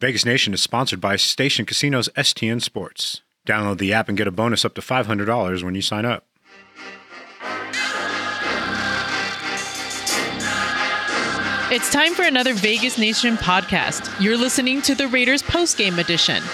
Vegas Nation is sponsored by Station Casinos STN Sports. Download the app and get a bonus up to $500 when you sign up. It's time for another Vegas Nation podcast. You're listening to the Raiders postgame edition.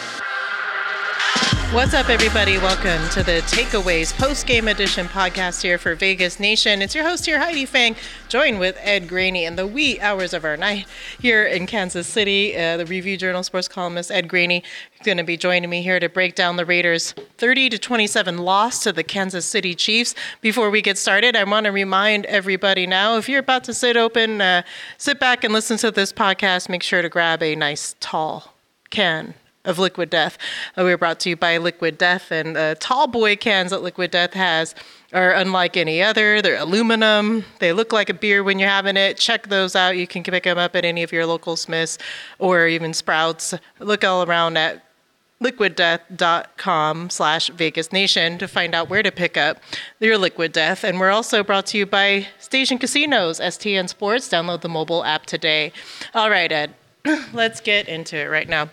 What's up, everybody? Welcome to the Takeaways Post Game Edition podcast here for Vegas Nation. It's your host here, Heidi Fang, joined with Ed Graney in the wee hours of our night here in Kansas City. Uh, the Review Journal sports columnist Ed Graney is going to be joining me here to break down the Raiders' 30 to 27 loss to the Kansas City Chiefs. Before we get started, I want to remind everybody now: if you're about to sit open, uh, sit back and listen to this podcast, make sure to grab a nice tall can of Liquid Death. Uh, we were brought to you by Liquid Death, and the tall boy cans that Liquid Death has are unlike any other. They're aluminum. They look like a beer when you're having it. Check those out. You can pick them up at any of your local Smiths or even Sprouts. Look all around at liquiddeath.com slash Vegas Nation to find out where to pick up your Liquid Death. And we're also brought to you by Station Casinos, STN Sports. Download the mobile app today. All right, Ed, let's get into it right now.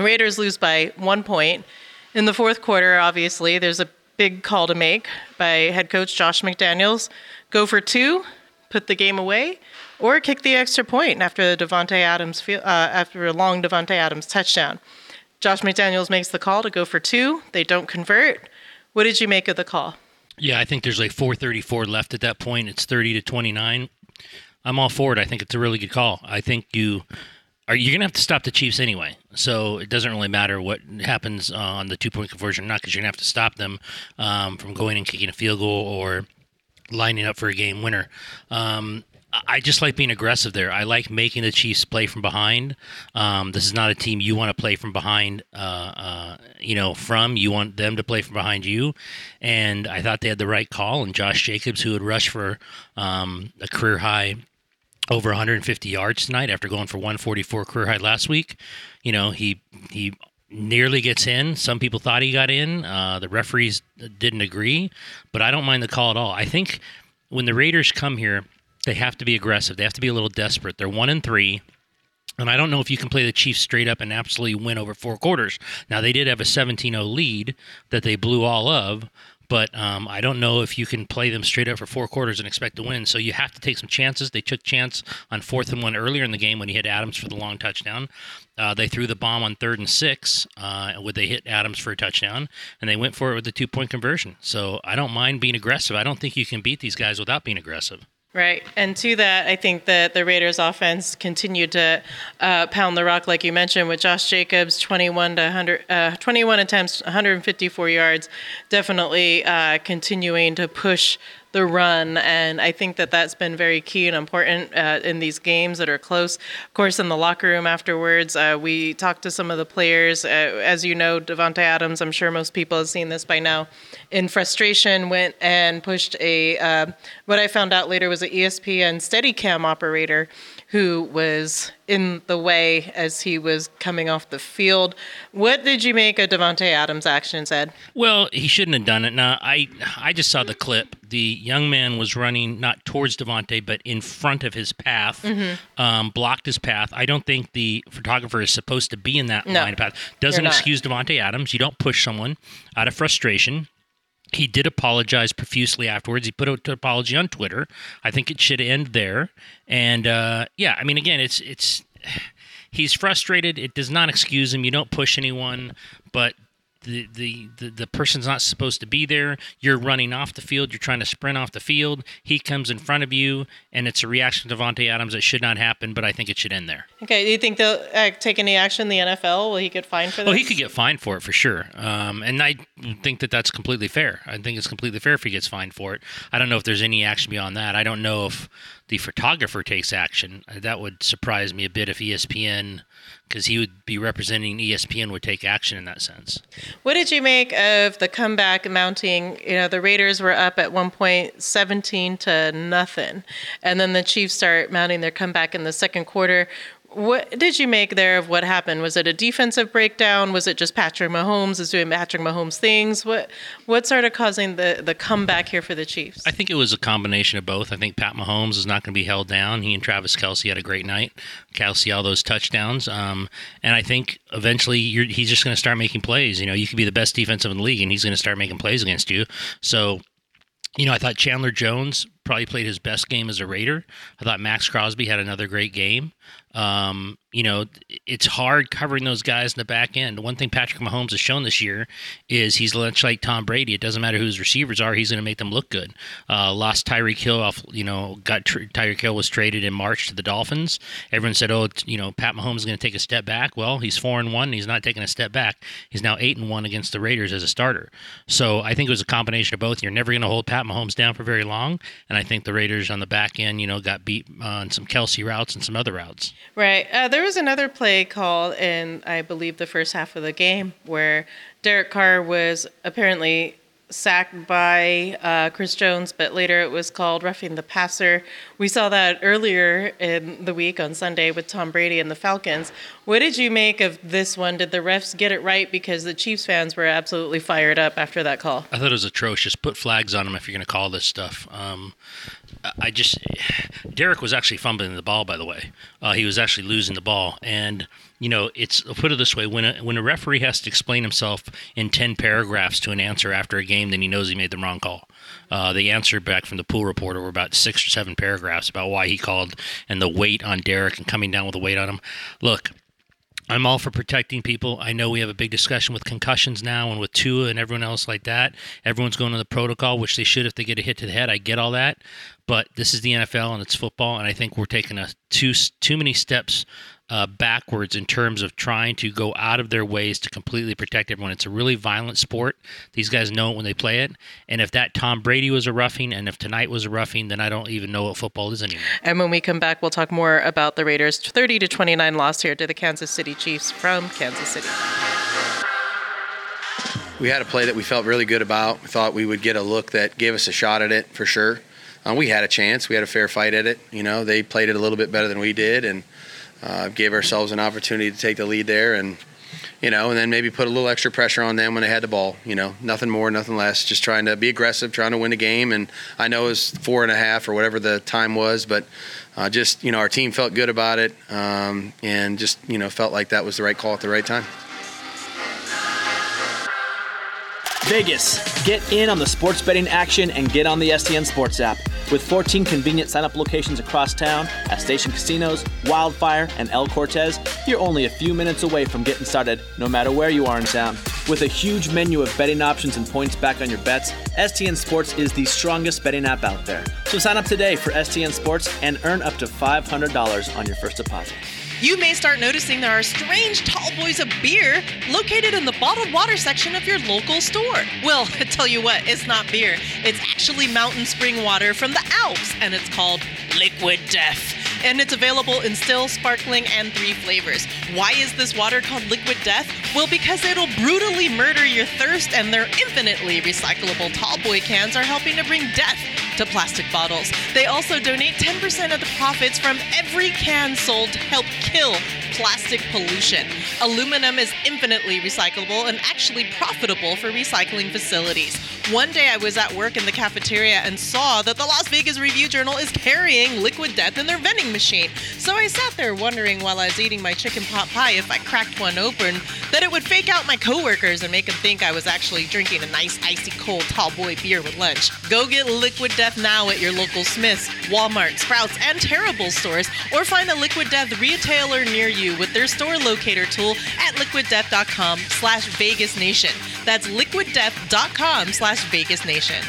The Raiders lose by one point. In the fourth quarter, obviously, there's a big call to make by head coach Josh McDaniels. Go for two, put the game away, or kick the extra point after the Davante Adams uh, after a long Davante Adams touchdown. Josh McDaniels makes the call to go for two. They don't convert. What did you make of the call? Yeah, I think there's like 434 left at that point. It's 30 to 29. I'm all for it. I think it's a really good call. I think you are you're to have to stop the Chiefs anyway. So it doesn't really matter what happens on the two point conversion or not, because you're to have to stop them um, from going and kicking a field goal or lining up for a game winner. Um, I just like being aggressive there. I like making the Chiefs play from behind. Um, this is not a team you want to play from behind. Uh, uh, you know, from you want them to play from behind you. And I thought they had the right call. And Josh Jacobs, who had rushed for um, a career high over 150 yards tonight after going for 144 career high last week. You know, he he nearly gets in. Some people thought he got in. Uh, the referees didn't agree, but I don't mind the call at all. I think when the Raiders come here, they have to be aggressive. They have to be a little desperate. They're one and three. And I don't know if you can play the Chiefs straight up and absolutely win over four quarters. Now, they did have a 17 0 lead that they blew all of, but um, I don't know if you can play them straight up for four quarters and expect to win. So you have to take some chances. They took chance on fourth and one earlier in the game when he hit Adams for the long touchdown. Uh, they threw the bomb on third and six uh, when they hit Adams for a touchdown, and they went for it with the two point conversion. So I don't mind being aggressive. I don't think you can beat these guys without being aggressive. Right. And to that, I think that the Raiders offense continued to uh, pound the rock, like you mentioned, with Josh Jacobs, 21 to 100, uh, 21 attempts, 154 yards, definitely uh, continuing to push the run. And I think that that's been very key and important uh, in these games that are close. Of course, in the locker room afterwards, uh, we talked to some of the players. Uh, as you know, Davante Adams, I'm sure most people have seen this by now, in frustration went and pushed a, uh, what I found out later was an ESPN Steadicam operator who was in the way as he was coming off the field. What did you make of Davante Adams' actions, Ed? Well, he shouldn't have done it. Now, I I just saw the clip. The young man was running not towards Davante, but in front of his path, mm-hmm. um, blocked his path. I don't think the photographer is supposed to be in that no, line of path. Doesn't excuse Davante Adams. You don't push someone out of frustration. He did apologize profusely afterwards. He put out an apology on Twitter. I think it should end there. And uh, yeah, I mean, again, it's it's he's frustrated. It does not excuse him. You don't push anyone, but the, the, the, the person's not supposed to be there. You're running off the field. You're trying to sprint off the field. He comes in front of you, and it's a reaction to Davante Adams that should not happen, but I think it should end there. Okay. Do you think they'll uh, take any action in the NFL? Will he get fined for that? Well, he could get fined for it for sure. Um, and I think that that's completely fair. I think it's completely fair if he gets fined for it. I don't know if there's any action beyond that. I don't know if the photographer takes action. Uh, that would surprise me a bit if ESPN because he would be representing ESPN would take action in that sense. What did you make of the comeback mounting? You know, the Raiders were up at one point 17 to nothing, and then the Chiefs start mounting their comeback in the second quarter. What did you make there of what happened? Was it a defensive breakdown? Was it just Patrick Mahomes is doing Patrick Mahomes things? What what started causing the the comeback here for the Chiefs? I think it was a combination of both. I think Pat Mahomes is not going to be held down. He and Travis Kelce had a great night. Kelce all those touchdowns, um, and I think eventually he's just going to start making plays. You know, you could be the best defensive in the league, and he's going to start making plays against you. So you know, I thought Chandler Jones probably played his best game as a Raider. I thought Maxx Crosby had another great game. Um, you know, it's hard covering those guys in the back end. One thing Patrick Mahomes has shown this year is he's much like Tom Brady. It doesn't matter who his receivers are; he's going to make them look good. Uh, lost Tyreek Hill off. You know, got Tyreek Hill was traded in March to the Dolphins. Everyone said, "Oh, you know, Pat Mahomes is going to take a step back." Well, he's four and one. And he's not taking a step back. He's now eight and one against the Raiders as a starter. So I think it was a combination of both. You're never going to hold Pat Mahomes down for very long, and I think the Raiders on the back end, you know, got beat on some Kelce routes and some other routes. Right. Uh, there was another play called in, I believe, the first half of the game where Derek Carr was apparently sacked by uh, Chris Jones, but later it was called roughing the passer. We saw that earlier in the week on Sunday with Tom Brady and the Falcons. What did you make of this one? Did the refs get it right? Because the Chiefs fans were absolutely fired up after that call. I thought it was atrocious. Put flags on them if you're going to call this stuff. Um, I just, Derek was actually fumbling the ball, by the way. Uh, he was actually losing the ball. And you know, it's I'll put it this way: when a when a referee has to explain himself in ten paragraphs to an answer after a game, then he knows he made the wrong call. Uh, the answer back from the pool reporter were about six or seven paragraphs about why he called and the weight on Derek and coming down with the weight on him. Look, I'm all for protecting people. I know we have a big discussion with concussions now and with Tua and everyone else like that. Everyone's going to the protocol, which they should if they get a hit to the head. I get all that, but this is the NFL and it's football, and I think we're taking a too too many steps uh, backwards in terms of trying to go out of their ways to completely protect everyone. It's a really violent sport. These guys know it when they play it. And if that Tom Brady was a roughing and if tonight was a roughing, then I don't even know what football is anymore. And when we come back, we'll talk more about the Raiders' 30 to 29 loss here to the Kansas City Chiefs from Kansas City. We had a play that we felt really good about. We thought we would get a look that gave us a shot at it for sure. Um, we had a chance. We had a fair fight at it. You know, they played it a little bit better than we did, and uh, gave ourselves an opportunity to take the lead there and you know, and then maybe put a little extra pressure on them when they had the ball. You know, nothing more, nothing less. Just trying to be aggressive, trying to win the game. And I know it was four and a half or whatever the time was, but uh, just you know, our team felt good about it, um, and just you know, felt like that was the right call at the right time. Vegas, get in on the sports betting action and get on the STN Sports app. With 14 convenient sign up locations across town at Station Casinos, Wildfire, and El Cortez, you're only a few minutes away from getting started, no matter where you are in town. With a huge menu of betting options and points back on your bets, STN Sports is the strongest betting app out there. So sign up today for STN Sports and earn up to $500 on your first deposit. You may start noticing there are strange tall boys of beer located in the bottled water section of your local store. Well, I tell you what, it's not beer. It's actually mountain spring water from the Alps, and it's called Liquid Death. And it's available in still, sparkling, and three flavors. Why is this water called Liquid Death? Well, because it'll brutally murder your thirst, and their infinitely recyclable tall boy cans are helping to bring death to plastic bottles. They also donate 10% of the profits from every can sold to help kill plastic pollution. Aluminum is infinitely recyclable and actually profitable for recycling facilities. One day I was at work in the cafeteria and saw that the Las Vegas Review Journal is carrying liquid death in their vending machine. So I sat there wondering while I was eating my chicken pot pie if I cracked one open that it would fake out my coworkers and make them think I was actually drinking a nice icy cold tall boy beer with lunch. Go get liquid death now at your local Smith's, Walmart, Sprouts, and Terrible stores or find a liquid death retailer near you with their store locator tool at liquiddeath.com slash Vegas Nation. That's liquiddeath.com slash Vegas Nation.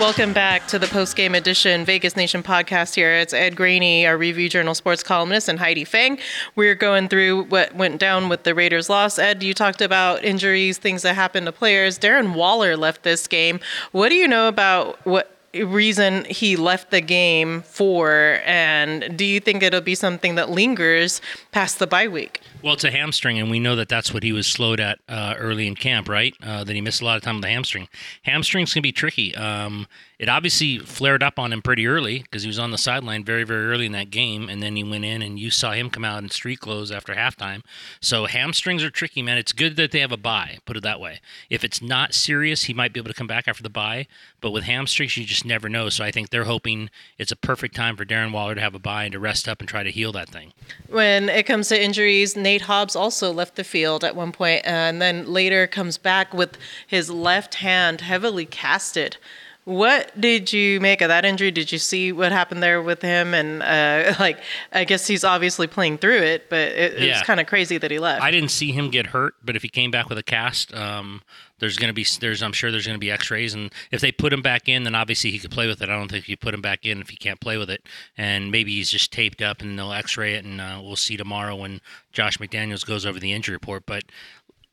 Welcome back to the post game edition Vegas Nation podcast here. It's Ed Graney, our Review Journal sports columnist, and Heidi Fang. We're going through what went down with the Raiders' loss. Ed, you talked about injuries, things that happened to players. Darren Waller left this game. What do you know about what reason he left the game for? And do you think it'll be something that lingers past the bye week? Well, it's a hamstring, and we know that that's what he was slowed at uh, early in camp, right? Uh, that he missed a lot of time with the hamstring. Hamstrings can be tricky. Um, it obviously flared up on him pretty early because he was on the sideline very, very early in that game, and then he went in and you saw him come out in street clothes after halftime. So hamstrings are tricky, man. It's good that they have a bye. Put it that way. If it's not serious, he might be able to come back after the bye. But with hamstrings, you just never know. So I think they're hoping it's a perfect time for Darren Waller to have a bye and to rest up and try to heal that thing. When it comes to injuries, Hobbs also left the field at one point, and then later comes back with his left hand heavily casted. What did you make of that injury? Did you see what happened there with him? And uh, like, I guess he's obviously playing through it, but it, it was kind of crazy that he left. I didn't see him get hurt, but if he came back with a cast, um, there's going to be there's I'm sure there's going to be X-rays, and if they put him back in, then obviously he could play with it. I don't think you put him back in if he can't play with it, and maybe he's just taped up, and they'll X-ray it, and uh, we'll see tomorrow when Josh McDaniels goes over the injury report. But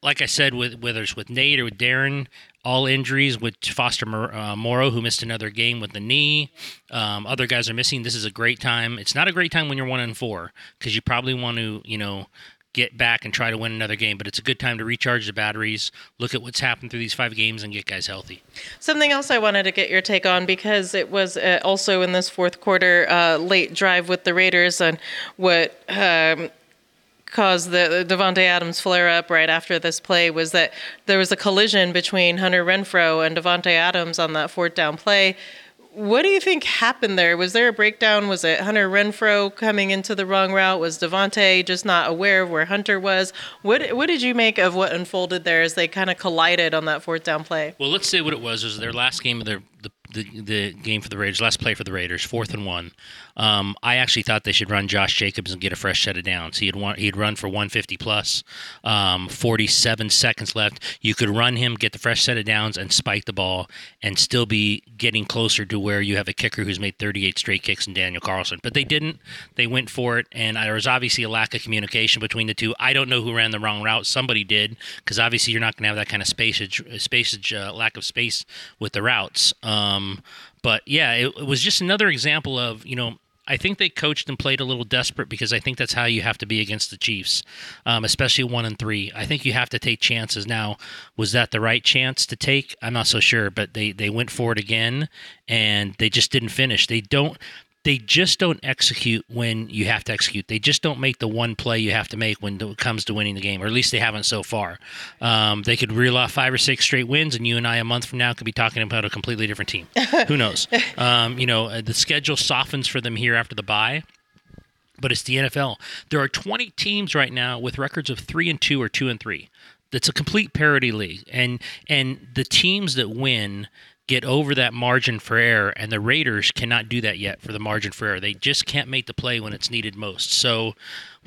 like I said, with whether it's with Nate or with Darren, all injuries with Foster uh, Moreau, who missed another game with the knee. Um, other guys are missing. This is a great time. It's not a great time when you're one and four because you probably want to, you know, get back and try to win another game. But it's a good time to recharge the batteries, look at what's happened through these five games, and get guys healthy. Something else I wanted to get your take on because it was uh, also in this fourth quarter uh, late drive with the Raiders and what um, caused the, the Davante Adams flare up right after this play was that there was a collision between Hunter Renfrow and Davante Adams on that fourth down play. What do you think happened there? Was there a breakdown? Was it Hunter Renfrow coming into the wrong route? Was Davante just not aware of where Hunter was? What What did you make of what unfolded there as they kind of collided on that fourth down play? Well, let's say what it was. It was their last game of their the, the, the game for the Raiders, last play for the Raiders, fourth and one. Um, I actually thought they should run Josh Jacobs and get a fresh set of downs. He had won, he'd run for 150 plus, um, 47 seconds left. You could run him, get the fresh set of downs, and spike the ball, and still be getting closer to where you have a kicker who's made 38 straight kicks in Daniel Carlson. But they didn't. They went for it, and there was obviously a lack of communication between the two. I don't know who ran the wrong route. Somebody did, because obviously you're not going to have that kind of spacage uh, lack of space with the routes. Um, but yeah, it, it was just another example of you know. I think they coached and played a little desperate because I think that's how you have to be against the Chiefs, um, especially one and three. I think you have to take chances. Now, was that the right chance to take? I'm not so sure, but they they went for it again, and they just didn't finish. They don't. They just don't execute when you have to execute. They just don't make the one play you have to make when it comes to winning the game, or at least they haven't so far. Um, they could reel off five or six straight wins, and you and I a month from now could be talking about a completely different team. Who knows? Um, you know, uh, the schedule softens for them here after the bye but it's the NFL. There are 20 teams right now with records of 3 and 2 or 2 and 3. That's a complete parity league. And and the teams that win get over that margin for error and the Raiders cannot do that yet for the margin for error. They just can't make the play when it's needed most. So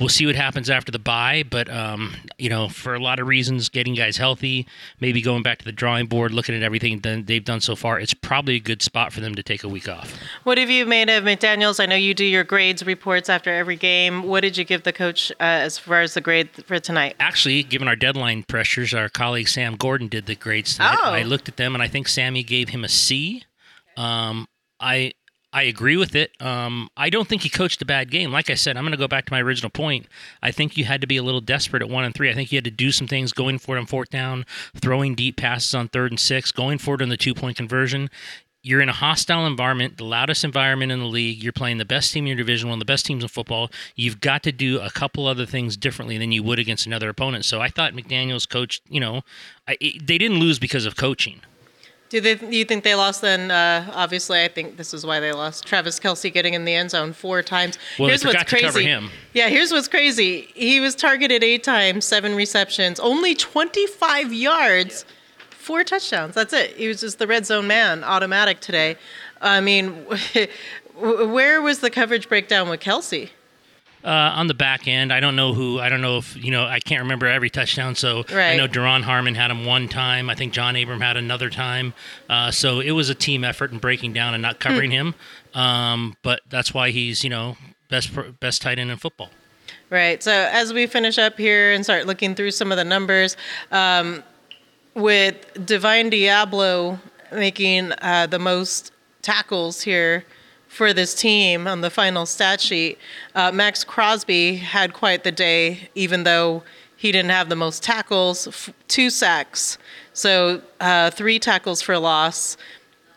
we'll see what happens after the bye, but um, you know, for a lot of reasons, getting guys healthy, maybe going back to the drawing board, looking at everything that they've done so far, it's probably a good spot for them to take a week off. What have you made of McDaniels? I know you do your grades reports after every game. What did you give the coach uh, as far as the grade for tonight? Actually, given our deadline pressures, our colleague Sam Gordon did the grades tonight. Oh. I looked at them, and I think Sammy gave him a C. Um, I I agree with it. Um, I don't think he coached a bad game. Like I said, I'm going to go back to my original point. I think you had to be a little desperate at one and three. I think you had to do some things, going for it on fourth down, throwing deep passes on third and six, going for it on the two point conversion. You're in a hostile environment, the loudest environment in the league. You're playing the best team in your division, one of the best teams in football. You've got to do a couple other things differently than you would against another opponent. So I thought McDaniels coached. You know, I, it, they didn't lose because of coaching. Do they? Do you think they lost? Then uh, obviously, I think this is why they lost. Travis Kelce getting in the end zone four times. Well, here's what's to crazy. cover him. Yeah, here's what's crazy. He was targeted eight times, seven receptions, only 25 yards, four touchdowns. That's it. He was just the red zone man, automatic today. I mean, where was the coverage breakdown with Kelce? Uh, on the back end, I don't know who. I don't know if you know. I can't remember every touchdown. So I know Duron Harmon had him one time. I think John Abram had another time. Uh, so it was a team effort in breaking down and not covering him. Um, but that's why he's you know best best tight end in football. Right. So as we finish up here and start looking through some of the numbers, um, with Divine Deablo making uh, the most tackles here for this team on the final stat sheet, uh, Maxx Crosby had quite the day, even though he didn't have the most tackles, f- two sacks. So uh, three tackles for loss.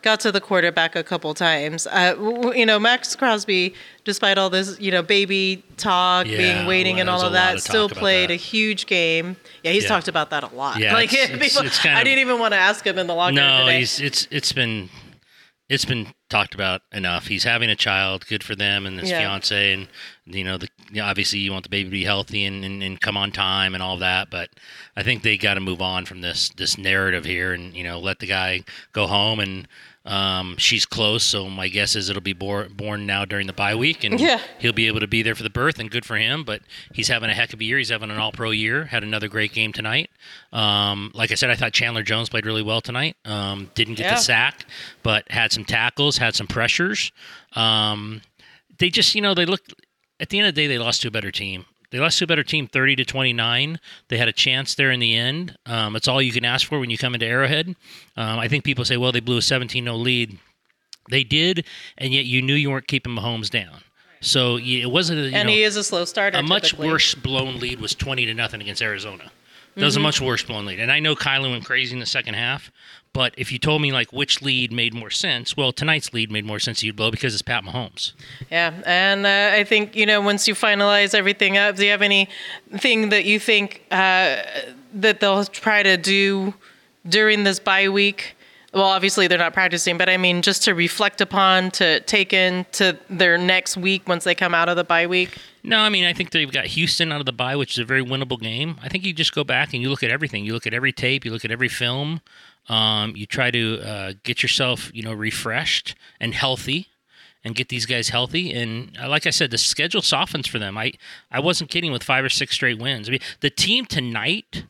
got to the quarterback a couple times. Uh, w- you know, Maxx Crosby, despite all this, you know, baby talk, Yeah, being waiting, and all of that, of still played that. a huge game. Yeah, he's Yeah. talked about that a lot. Yeah, like it's- it's- people- it's I of- didn't even want to ask him in the locker room No, today. he's it's it's been it's been talked about enough. He's having a child, good for them and his Yeah. fiance, and you know, the obviously you want the baby to be healthy and, and, and come on time and all that. But I think they got to move on from this this narrative here, and you know, let the guy go home and. Um, she's close, so my guess is it'll be bor- born now during the bye week, and Yeah. he'll be able to be there for the birth, and good for him. But he's having a heck of a year. He's having an All-Pro year. Had another great game tonight. Um, like I said, I thought Chandler Jones played really well tonight. Um, didn't get Yeah. the sack, but had some tackles, had some pressures. Um, they just, you know, they looked. At the end of the day, they lost to a better team. They lost to a better team, thirty to twenty-nine. They had a chance there in the end. Um, it's all you can ask for when you come into Arrowhead. Um, I think people say, well, they blew a 17-0 lead. They did, and yet you knew you weren't keeping Mahomes down. So it wasn't. You and know, he is a slow starter. a much typically. worse blown lead was 20 to nothing against Arizona. That was a Mm-hmm. much worse blown lead. And I know Kyler went crazy in the second half, but if you told me like which lead made more sense, well, tonight's lead made more sense you'd blow because it's Pat Mahomes. Yeah, and uh, I think you know once you finalize everything up, do you have anything that you think uh, that they'll try to do during this bye week? Well, obviously they're not practicing, but I mean just to reflect upon, to take into their next week once they come out of the bye week. No, I mean I think they've got Houston out of the bye, which is a very winnable game. I think you just go back and you look at everything. You look at every tape, you look at every film. Um, you try to uh, get yourself, you know, refreshed and healthy, and get these guys healthy. And uh, like I said, the schedule softens for them. I I wasn't kidding with five or six straight wins. I mean, the team tonight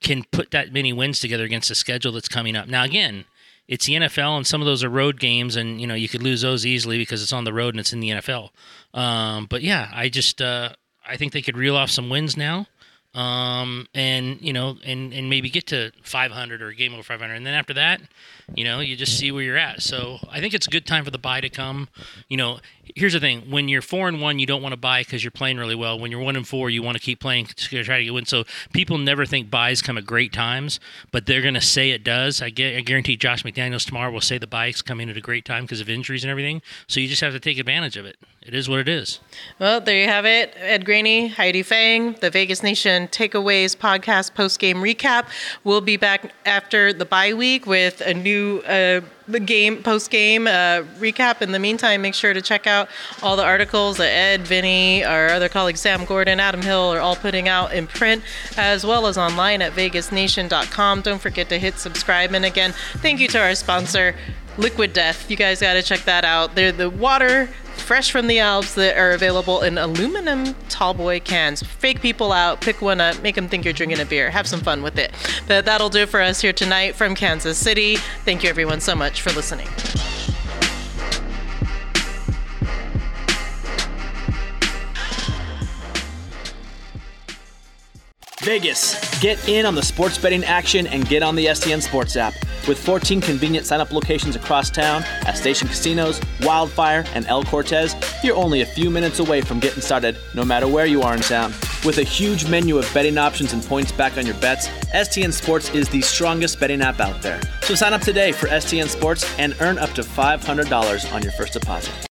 can put that many wins together against the schedule that's coming up. Now again, it's the NFL, and some of those are road games, and you know you could lose those easily because it's on the road and it's in the NFL. Um, but yeah, I just uh, I think they could reel off some wins now, um, and you know, and and maybe get to 500 or game over 500, and then after that, you know, you just see where you're at. So I think it's a good time for the bye to come. You know, here's the thing: when you're four and one, you don't want to bye because you're playing really well. When you're one and four, you want to keep playing to try to get win. So people never think byes come at great times, but they're going to say it does. I, gu- I guarantee Josh McDaniels tomorrow will say the byes come in at a great time because of injuries and everything. So you just have to take advantage of it. It is what it is. Well, there you have it. Ed Graney, Heidi Fang, the Vegas Nation Takeaways podcast post game recap. We'll be back after the bye week with a new uh, the game post game uh, recap. In the meantime, make sure to check out all the articles that Ed, Vinny, our other colleagues Sam Gordon, Adam Hill are all putting out in print as well as online at vegasnation.com. Don't forget to hit subscribe. And again, thank you to our sponsor. Liquid Death. You guys got to check that out. They're the water fresh from the Alps that are available in aluminum tallboy cans. Fake people out, pick one up, make them think you're drinking a beer. Have some fun with it. But that'll do for us here tonight from Kansas City. Thank you everyone so much for listening. Vegas, get in on the sports betting action and get on the STN Sports app. With 14 convenient sign up locations across town at Station Casinos, Wildfire, and El Cortez, you're only a few minutes away from getting started, no matter where you are in town. With a huge menu of betting options and points back on your bets, STN Sports is the strongest betting app out there. So sign up today for STN Sports and earn up to $500 on your first deposit.